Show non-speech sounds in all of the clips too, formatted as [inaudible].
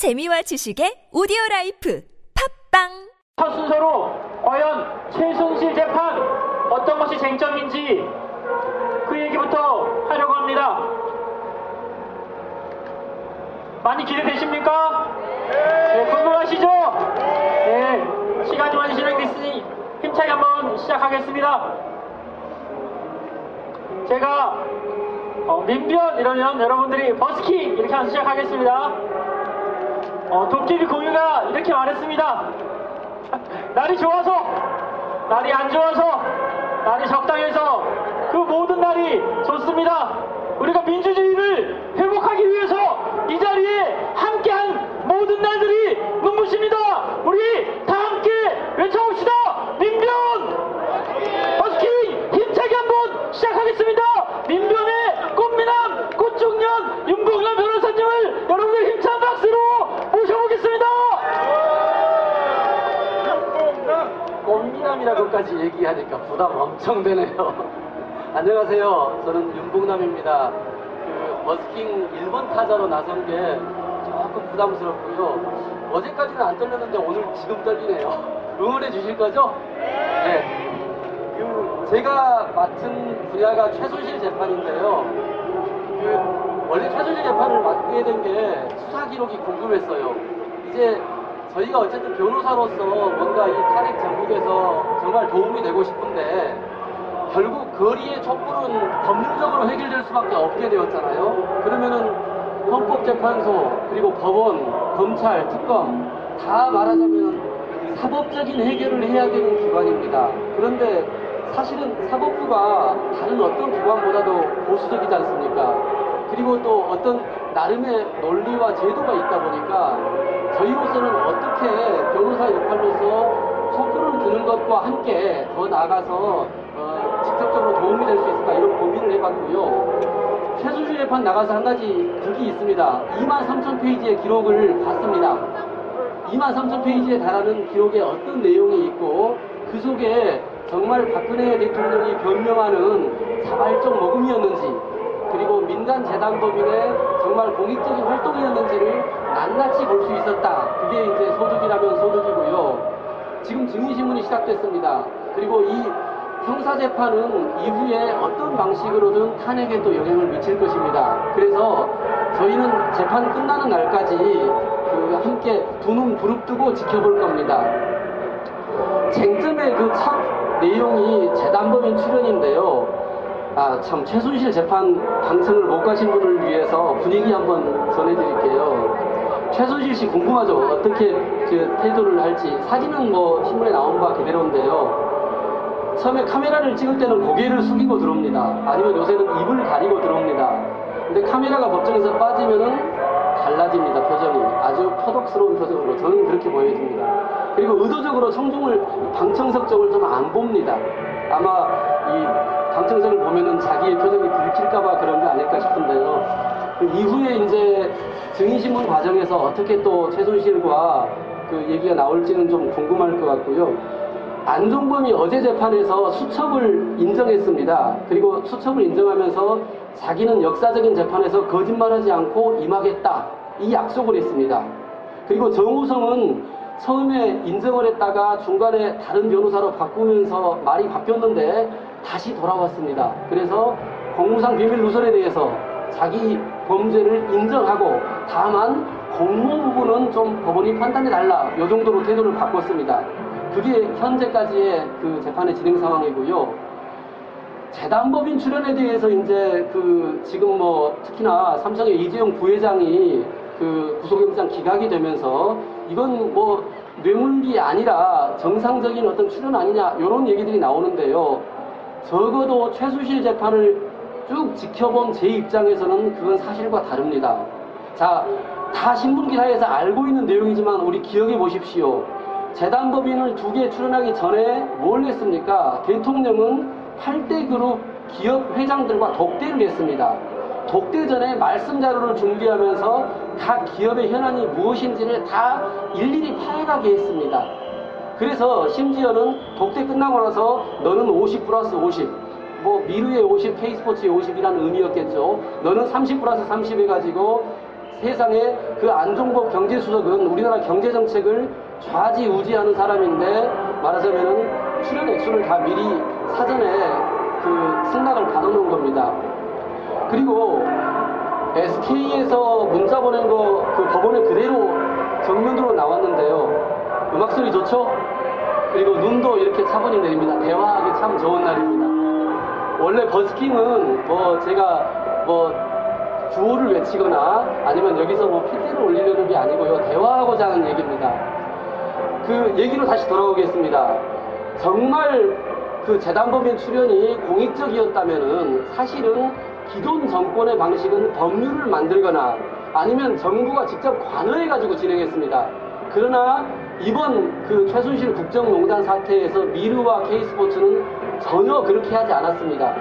재미와 지식의 오디오 라이프 팟빵 첫 순서로 과연 최순실 재판 어떤 것이 쟁점인지 그 얘기부터 하려고 합니다. 많이 기대되십니까? 네, 궁금하시죠? 네, 시간이 많이 진행됐으니 힘차게 한번 시작하겠습니다. 제가 어, 민변 이러면 여러분들이 버스킹 이렇게 하면서 시작하겠습니다. 어, 도깨비 공유가 이렇게 말했습니다. 날이 좋아서, 날이 안 좋아서, 날이 적당해서 그 모든 날이 좋습니다. 우리가 민주주의를 회복하기 위해서 이 자리에 함께한 모든 날들이 눈부십니다. 우리 다 함께 외쳐봅시다. 민변! 버스킹 힘차게 한번 시작하겠습니다. 민변의 꽃미남, 꽃중년, 윤봉남 변호사님을 여러분들 힘찬 박수로 모셔보겠습니다. 꽃미남이라고까지 얘기하니까 부담 엄청 되네요. [laughs] 안녕하세요. 저는 윤봉남입니다. 그 버스킹 1번 타자로 나선 게 조금 부담스럽고요. 어제까지는 안 떨렸는데 오늘 지금 떨리네요. [laughs] 응원해 주실 거죠? 네. 그 제가 맡은 분야가 최순실 재판인데요. 그 원래 최순실 재판을 맡게 된 게 수사 기록이 궁금했어요. 이제 저희가 어쨌든 변호사로서 뭔가 이 탄핵 정국에서 정말 도움이 되고 싶은데 결국 거리의 촛불은 법률적으로 해결될 수밖에 없게 되었잖아요. 그러면은 헌법재판소 그리고 법원, 검찰, 특검 다 말하자면 사법적인 해결을 해야 되는 기관입니다. 그런데 사실은 사법부가 다른 어떤 기관보다도 보수적이지 않습니까? 그리고 또 어떤 나름의 논리와 제도가 있다 보니까 저희로서는 어떻게 변호사 역할로서 촛불을 드는 것과 함께 더 나아가서 어, 직접적으로 도움이 될 수 있을까 이런 고민을 해봤고요. 최순실 재판 나가서 한 가지 득이 있습니다. 2만 3천 페이지의 기록을 봤습니다. 2만 3천 페이지에 달하는 기록에 어떤 내용이 있고 그 속에 정말 박근혜 대통령이 변명하는 자발적 모금이었는지 그리고 민간 재단 법인의 정말 공익적인 활동이었는지를 낱낱이 볼 수 있었다. 그게 이제 소득이라면 소득이고요. 지금 증인신문이 시작됐습니다. 그리고 이 형사재판은 이후에 어떤 방식으로든 탄핵에 또 영향을 미칠 것입니다. 그래서 저희는 재판 끝나는 날까지 그 함께 두 눈 부릅뜨고 지켜볼 겁니다. 쟁점의 그 첫 내용이 재단법인 출연인데요. 아, 참, 최순실 재판 당선을 못 가신 분을 위해서 분위기 한번 전해드릴게요. 최순실 씨 궁금하죠? 어떻게 그 태도를 할지. 사진은 뭐 신문에 나온 바 그대로인데요. 처음에 카메라를 찍을 때는 고개를 숙이고 들어옵니다. 아니면 요새는 입을 가리고 들어옵니다. 근데 카메라가 법정에서 빠지면은 달라집니다, 표정이. 아주 표독스러운 표정으로. 저는 그렇게 보여집니다. 그리고 의도적으로 청중을, 방청석 쪽을 좀 안 봅니다. 아마 이 방청석을 보면은 자기의 표정이 들킬까봐 그런 게 아닐까 싶은데요. 그 이후에 이제 증인신문 과정에서 어떻게 또 최순실과 그 얘기가 나올지는 좀 궁금할 것 같고요. 안종범이 어제 재판에서 수첩을 인정했습니다. 그리고 수첩을 인정하면서 자기는 역사적인 재판에서 거짓말하지 않고 임하겠다. 이 약속을 했습니다. 그리고 정우성은 처음에 인정을 했다가 중간에 다른 변호사로 바꾸면서 말이 바뀌었는데 다시 돌아왔습니다. 그래서 공무상 비밀 누설에 대해서 자기 범죄를 인정하고 다만 공무 부분은 좀 법원이 판단해 달라. 요 정도로 태도를 바꿨습니다. 그게 현재까지의 그 재판의 진행 상황이고요. 재단법인 출연에 대해서 이제 그 지금 뭐 특히나 삼성의 이재용 부회장이 그 구속영장 기각이 되면서 이건 뭐 뇌물이 아니라 정상적인 어떤 출연 아니냐 이런 얘기들이 나오는데요. 적어도 최수실 재판을 쭉 지켜본 제 입장에서는 그건 사실과 다릅니다. 자, 다 신문 기사에서 알고 있는 내용이지만 우리 기억해 보십시오. 재단법인을 두 개 출연하기 전에 뭘 했습니까? 대통령은 8대 그룹 기업 회장들과 독대를 했습니다. 독대 전에 말씀 자료를 준비하면서 각 기업의 현안이 무엇인지를 다 일일이 파악하게 했습니다. 그래서 심지어는 독대 끝나고 나서 너는 50 플러스 50, 뭐 미르의 50, K스포츠의 50이라는 의미였겠죠. 너는 30 플러스 30 해가지고 세상에 그 안종복 경제수석은 우리나라 경제정책을 좌지우지하는 사람인데 말하자면은 출연 액수를 다 미리 사전에 그 승낙을 받아놓은 겁니다. 그리고 SK에서 문자 보낸 거 소리 좋죠? 그리고 눈도 이렇게 차분히 내립니다. 대화하기 참 좋은 날입니다. 원래 버스킹은 뭐 제가 뭐 주호를 외치거나 아니면 여기서 뭐 핏대를 올리려는 게 아니고요. 대화하고자 하는 얘기입니다. 그 얘기로 다시 돌아오겠습니다. 정말 그 재단법인 출연이 공익적이었다면은 사실은 기존 정권의 방식은 법률을 만들거나 아니면 정부가 직접 관여해가지고 진행했습니다. 그러나 이번 그 최순실 국정농단 사태에서 미르와 K스포츠는 전혀 그렇게 하지 않았습니다.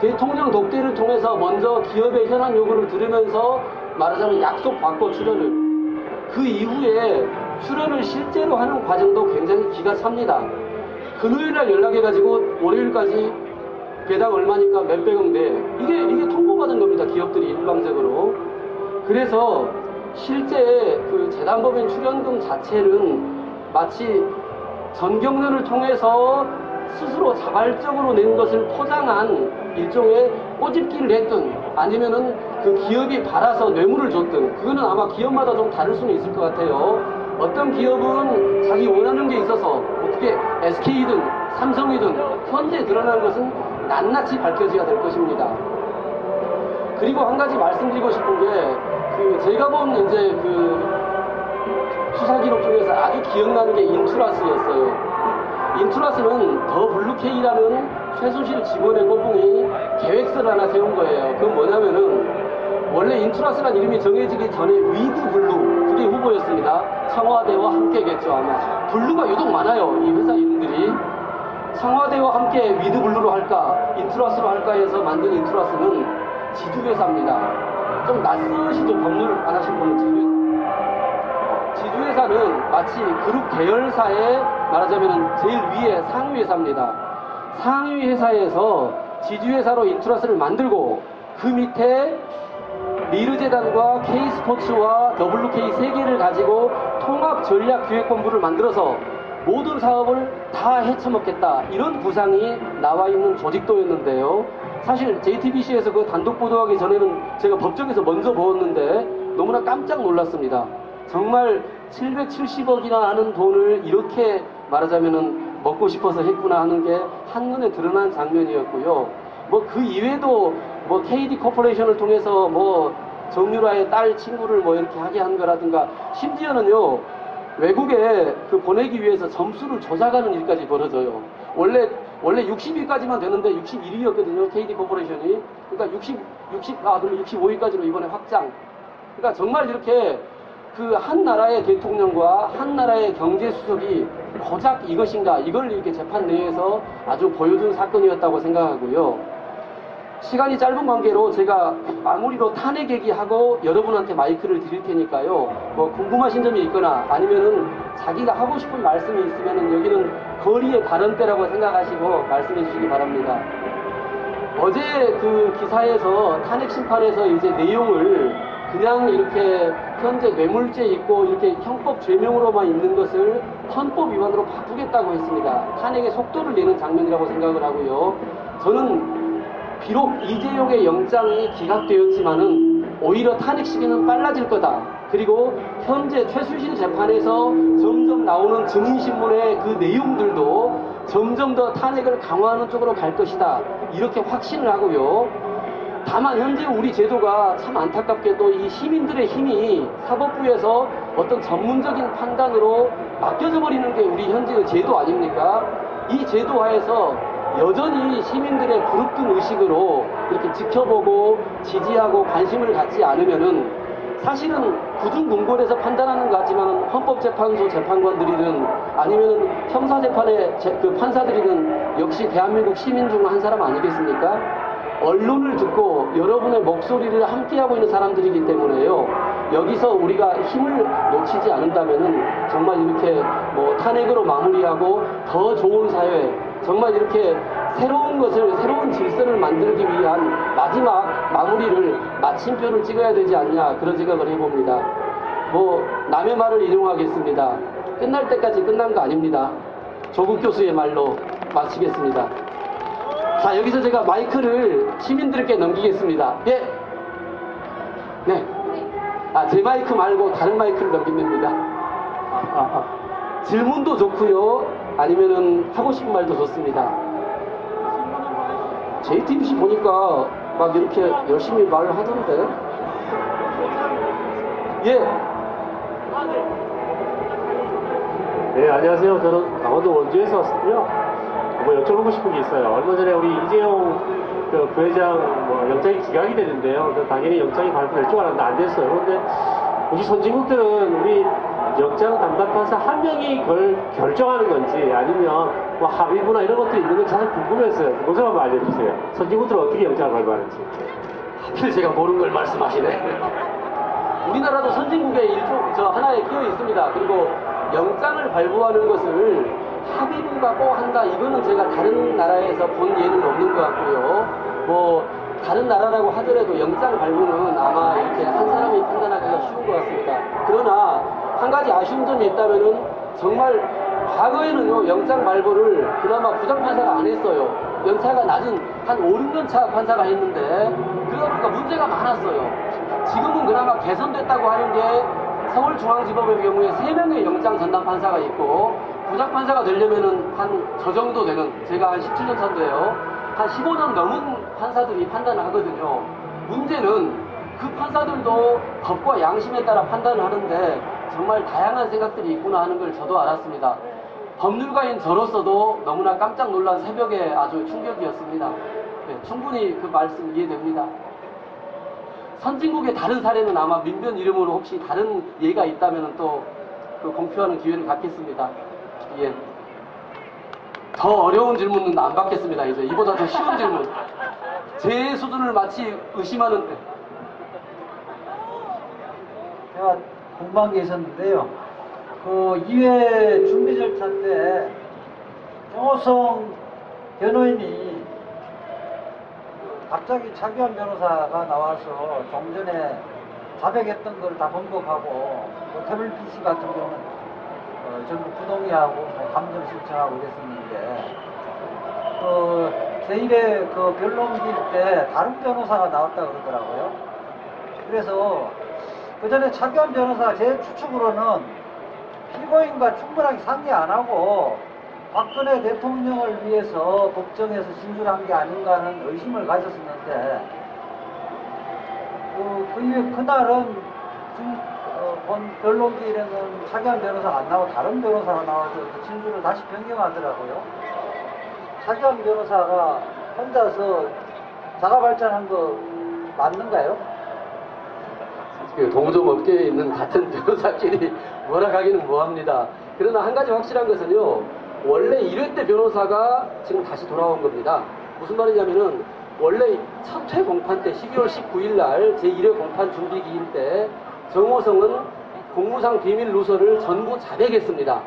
대통령 독대를 통해서 먼저 기업의 현안 요구를 들으면서 말하자면 약속 받고 출연을 그 이후에 출연을 실제로 하는 과정도 굉장히 기가 찹니다. 금요일날 연락해가지고 월요일까지 배당 얼마니까 몇백억대 이게 이게 통보받은 겁니다. 기업들이 일방적으로. 그래서 실제 그 재단법인 출연금 자체는 마치 전경련을 통해서 스스로 자발적으로 낸 것을 포장한 일종의 꼬집기를 했든 아니면은 그 기업이 받아서 뇌물을 줬든 그거는 아마 기업마다 좀 다를 수는 있을 것 같아요. 어떤 기업은 자기 원하는 게 있어서 어떻게 SK이든 삼성이든 현재 드러난 것은 낱낱이 밝혀져야 될 것입니다. 그리고 한 가지 말씀드리고 싶은 게 그 제가 본 이제 그 수사 기록 중에서 아주 기억나는 게 인투라스였어요. 인투리스는 더 블루케이라는 최순실 직원의 꼬붕이 계획서를 하나 세운 거예요. 그건 뭐냐면은 원래 인투리스라는 이름이 정해지기 전에 위드 블루 그게 후보였습니다. 청와대와 함께겠죠 아마. 블루가 유독 많아요. 이 회사 이름들이. 청와대와 함께 위드 블루로 할까 인투리스로 할까 해서 만든 인투리스는 지주회사입니다. 좀 낯서시죠 법률 안 하신 분은 지주회사. 지주회사는 마치 그룹 계열사의 말하자면 제일 위에 상위 회사입니다. 상위 회사에서 지주회사로 인투라스를 만들고 그 밑에 미르재단과 K스포츠와 WK 세 개를 가지고 통합 전략 기획본부를 만들어서 모든 사업을 다 헤쳐먹겠다 이런 구상이 나와 있는 조직도였는데요. 사실 JTBC에서 그 단독 보도하기 전에는 제가 법정에서 먼저 보았는데 너무나 깜짝 놀랐습니다. 정말 770억이나 하는 돈을 이렇게 말하자면은 먹고 싶어서 했구나 하는 게 한눈에 드러난 장면이었고요. 뭐 그 이외에도 뭐 KD 코퍼레이션을 통해서 뭐 정유라의 딸 친구를 뭐 이렇게 하게 한 거라든가 심지어는요 외국에 그 보내기 위해서 점수를 조작하는 일까지 벌어져요. 원래 원래 60위까지만 되는데 61위였거든요. KD 코퍼레이션이. 그러니까 60 60 아, 그럼 65위까지로 이번에 확장. 그러니까 정말 이렇게 그 한 나라의 대통령과 한 나라의 경제 수석이 고작 이것인가 이걸 이렇게 재판 내에서 아주 보여준 사건이었다고 생각하고요. 시간이 짧은 관계로 제가 마무리로 탄핵 얘기하고 여러분한테 마이크를 드릴 테니까요. 뭐 궁금하신 점이 있거나 아니면은 자기가 하고 싶은 말씀이 있으면은 여기는 거리의 발언대라고 생각하시고 말씀해 주시기 바랍니다. 어제 그 기사에서 탄핵 심판에서 이제 내용을 그냥 이렇게 현재 뇌물죄 있고 이렇게 형법 죄명으로만 있는 것을 헌법 위반으로 바꾸겠다고 했습니다. 탄핵의 속도를 내는 장면이라고 생각을 하고요. 저는 비록 이재용의 영장이 기각되었지만은 오히려 탄핵 시기는 빨라질 거다. 그리고 현재 최순실 재판에서 점점 나오는 증인신문의 그 내용들도 점점 더 탄핵을 강화하는 쪽으로 갈 것이다. 이렇게 확신을 하고요. 다만 현재 우리 제도가 참 안타깝게도 이 시민들의 힘이 사법부에서 어떤 전문적인 판단으로 맡겨져 버리는 게 우리 현재의 제도 아닙니까? 이 제도 하에서 여전히 시민들의 부릅뜬 의식으로 이렇게 지켜보고 지지하고 관심을 갖지 않으면은 사실은 구중궁궐에서 판단하는 것 같지만 헌법재판소 재판관들이든 아니면은 형사재판의 재- 그 판사들이든 역시 대한민국 시민 중 한 사람 아니겠습니까? 언론을 듣고 여러분의 목소리를 함께하고 있는 사람들이기 때문에요. 여기서 우리가 힘을 놓치지 않는다면은 정말 이렇게 뭐 탄핵으로 마무리하고 더 좋은 사회, 정말 이렇게 새로운 것을, 새로운 질서를 만들기 위한 마지막 마무리를 마침표를 찍어야 되지 않냐 그런 생각을 해봅니다. 뭐 남의 말을 인용하겠습니다. 끝날 때까지 끝난 거 아닙니다. 조국 교수의 말로 마치겠습니다. 자 여기서 제가 마이크를 시민들께 넘기겠습니다. 예. 네. 아 제 마이크 말고 다른 마이크를 넘깁니다. 아, 아. 질문도 좋고요. 아니면은 하고 싶은 말도 좋습니다. JTBC 보니까 막 이렇게 열심히 말을 하던데. 예. 네, 안녕하세요. 저는 강원도 원주에서 왔고요. 뭐 여쭤보고 싶은 게 있어요. 얼마 전에 우리 이재용 그 부회장 뭐 영장이 기각이 되는데요. 그 당연히 영장이 발부될 줄 알았는데 안 됐어요. 그런데 우리 선진국들은 우리 영장 담당 판사 한 명이 그걸 결정하는 건지 아니면 뭐 합의부나 이런 것들이 있는 건잘 궁금했어요. 좀 한번 알려주세요. 선진국들은 어떻게 영장을 발부하는지. 하필 제가 모르는 걸 말씀하시네. 우리나라도 선진국의 일종, 저 하나에 끼어 있습니다. 그리고 영장을 발부하는 것을 합의부가 꼭 한다. 이거는 제가 다른 나라에서 본 예는 없는 것 같고요. 뭐, 다른 나라라고 하더라도 영장 발부는 아마 이렇게 한 사람이 판단하기가 쉬운 것 같습니다. 그러나 한 가지 아쉬운 점이 있다면은 정말 과거에는요, 영장 발부를 그나마 부장 판사가 안 했어요. 연차가 낮은 한 5, 6년 차 판사가 했는데, 그러다 보니까 문제가 많았어요. 지금은 그나마 개선됐다고 하는 게 서울중앙지법의 경우에 3명의 영장 전담 판사가 있고, 부장판사가 되려면은 한 저 정도 되는, 제가 한 17년 차인데요. 한 15년 넘은 판사들이 판단을 하거든요. 문제는 그 판사들도 법과 양심에 따라 판단을 하는데 정말 다양한 생각들이 있구나 하는 걸 저도 알았습니다. 법률가인 저로서도 너무나 깜짝 놀란 새벽에 아주 충격이었습니다. 네, 충분히 그 말씀 이해됩니다. 선진국의 다른 사례는 아마 민변 이름으로 혹시 다른 예가 있다면 또 그 공표하는 기회를 갖겠습니다. 예. 더 어려운 질문은 안 받겠습니다. 이제 이보다 더 쉬운 질문. 제 수준을 마치 의심하는 제가 공부한 게 있었는데요. 그 이회 준비 절차 때 정호성 변호인이 갑자기 차기환 변호사가 나와서 좀 전에 자백했던 걸 다 번복하고 뭐 태블릿 PC 같은 경우는 어, 전부 부동의하고 뭐 감정 신청하고 이랬었는데 그 제1회 그 변론길 때 다른 변호사가 나왔다 그러더라고요. 그래서 그 전에 차기환 변호사가 제 추측으로는 피고인과 충분하게 상의 안 하고 박근혜 대통령을 위해서 법정에서 진술한 게 아닌가 하는 의심을 가졌었는데 그, 그 이후에 그날은 중, 어, 본 변론기일에는 차기환 변호사가 안 나오고 다른 변호사가 나와서 그 진술을 다시 변경하더라고요. 차기환 변호사가 혼자서 자가 발전한 거 맞는가요? 그 동종 업계에 있는 같은 [laughs] 변호사끼리 뭐라 하기는 뭐합니다. 그러나 한 가지 확실한 것은요, 원래 1회 때 변호사가 지금 다시 돌아온 겁니다. 무슨 말이냐면은, 원래 첫회 공판 때 12월 19일 날 제1회 공판 준비 기일 때 정호성은 공무상 비밀 누설을 전부 자백했습니다.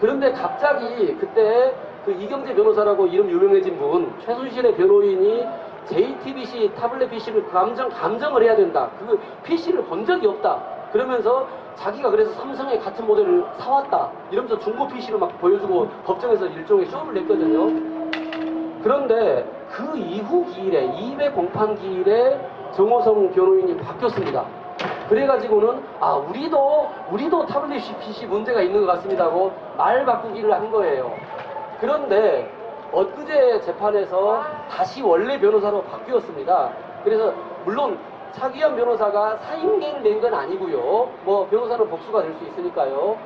그런데 갑자기 그때 그 이경재 변호사라고 이름 유명해진 분, 최순실의 변호인이 JTBC 타블렛 PC를 감정, 감정을 해야 된다. 그 PC를 본 적이 없다. 그러면서 자기가 그래서 삼성의 같은 모델을 사왔다. 이러면서 중고 PC를 막 보여주고 법정에서 일종의 쇼를 냈거든요. 그런데 그 이후 기일에, 2회 공판 기일에 정호성 변호인이 바뀌었습니다. 그래가지고는, 아, 우리도, 우리도 타블렛 PC 문제가 있는 것 같습니다 하고 말 바꾸기를 한 거예요. 그런데 엊그제 재판에서 다시 원래 변호사로 바뀌었습니다. 그래서 물론 차기현 변호사가 사임계를 낸 건 아니고요. 뭐 변호사는 복수가 될 수 있으니까요.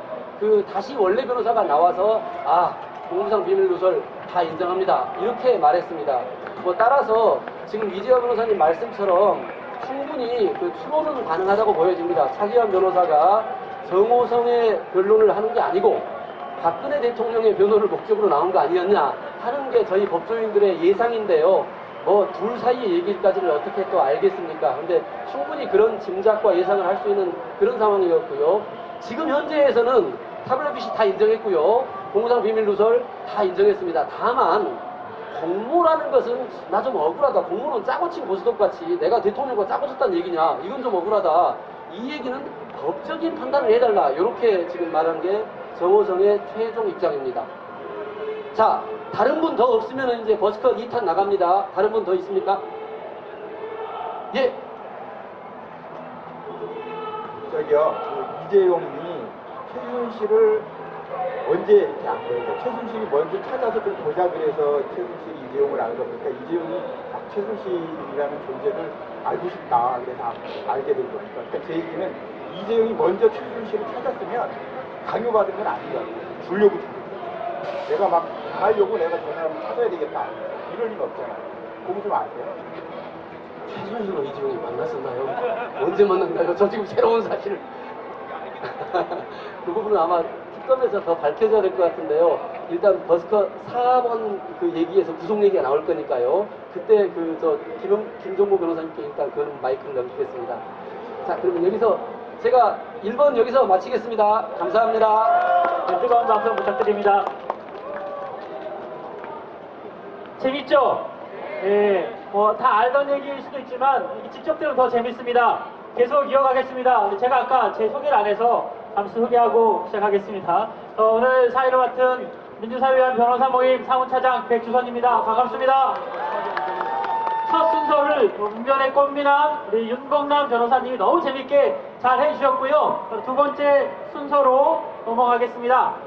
그 다시 원래 변호사가 나와서 아 공무상 비밀 누설 다 인정합니다. 이렇게 말했습니다. 뭐 따라서 지금 이재화 변호사님 말씀처럼 충분히 그 추론은 가능하다고 보여집니다. 차기현 변호사가 정호성의 변론을 하는 게 아니고 박근혜 대통령의 변호를 목적으로 나온 거 아니었냐 하는 게 저희 법조인들의 예상인데요. 뭐 둘 사이의 얘기까지를 어떻게 또 알겠습니까? 근데 충분히 그런 짐작과 예상을 할 수 있는 그런 상황이었고요. 지금 현재에서는 타블렛 PC 다 인정했고요. 공무상 비밀 누설 다 인정했습니다. 다만 공모라는 것은 나 좀 억울하다. 공모는 짜고 친 고스톱 같이 내가 대통령과 짜고 쳤다는 얘기냐. 이건 좀 억울하다. 이 얘기는 법적인 판단을 해달라. 이렇게 지금 말한 게 정호성의 최종 입장입니다. 자, 다른 분 더 없으면 이제 버스컷 2탄 나갑니다. 다른 분 더 있습니까? 예, 저기요, 그 이재용이 최순실을 언제 이렇게 안 거예요? 최순실이 먼저 찾아서 좀 보자 그래서 최순실이 이재용을 안 겁니까? 이재용이 막 최순실이라는 존재를 알고 싶다. 그래서 아- 알게 된 겁니까? 그러니까 제 얘기는 이재용이 먼저 최순실을 찾았으면 강요받은 건 같아요. 주려고 준 거예요. 내가 막 하려고 내가 저 사람을 찾아야 되겠다. 이럴 리가 없잖아요. 그거 좀 아세요? 최순실과 이재용이 만났었나요? 언제 만났나요? 저 지금 새로운 사실을. [laughs] 그 부분은 아마 특검에서 더 밝혀져야 될 것 같은데요. 일단 버스커 4번 그 얘기에서 구속 얘기가 나올 거니까요. 그때 그 저 김종모 변호사님께 일단 그 마이크를 넘기겠습니다. 자, 그러면 여기서 제가 1번 여기서 마치겠습니다. 감사합니다. 네, 뜨거운 박수 부탁드립니다. 재밌죠? 예, 뭐다 알던 얘기일 수도 있지만 직접 들으면 더 재밌습니다. 계속 이어가겠습니다. 제가 아까 제 소개를 안 해서 잠시 소개하고 시작하겠습니다. 어, 오늘 사회를 맡은 민주사회위원 변호사 모임 사무차장 백주선입니다. 반갑습니다. 첫 순서를 운전의 꽃미남 우리 윤봉남 변호사님이 너무 재밌게 잘 해주셨고요. 두 번째 순서로 넘어가겠습니다.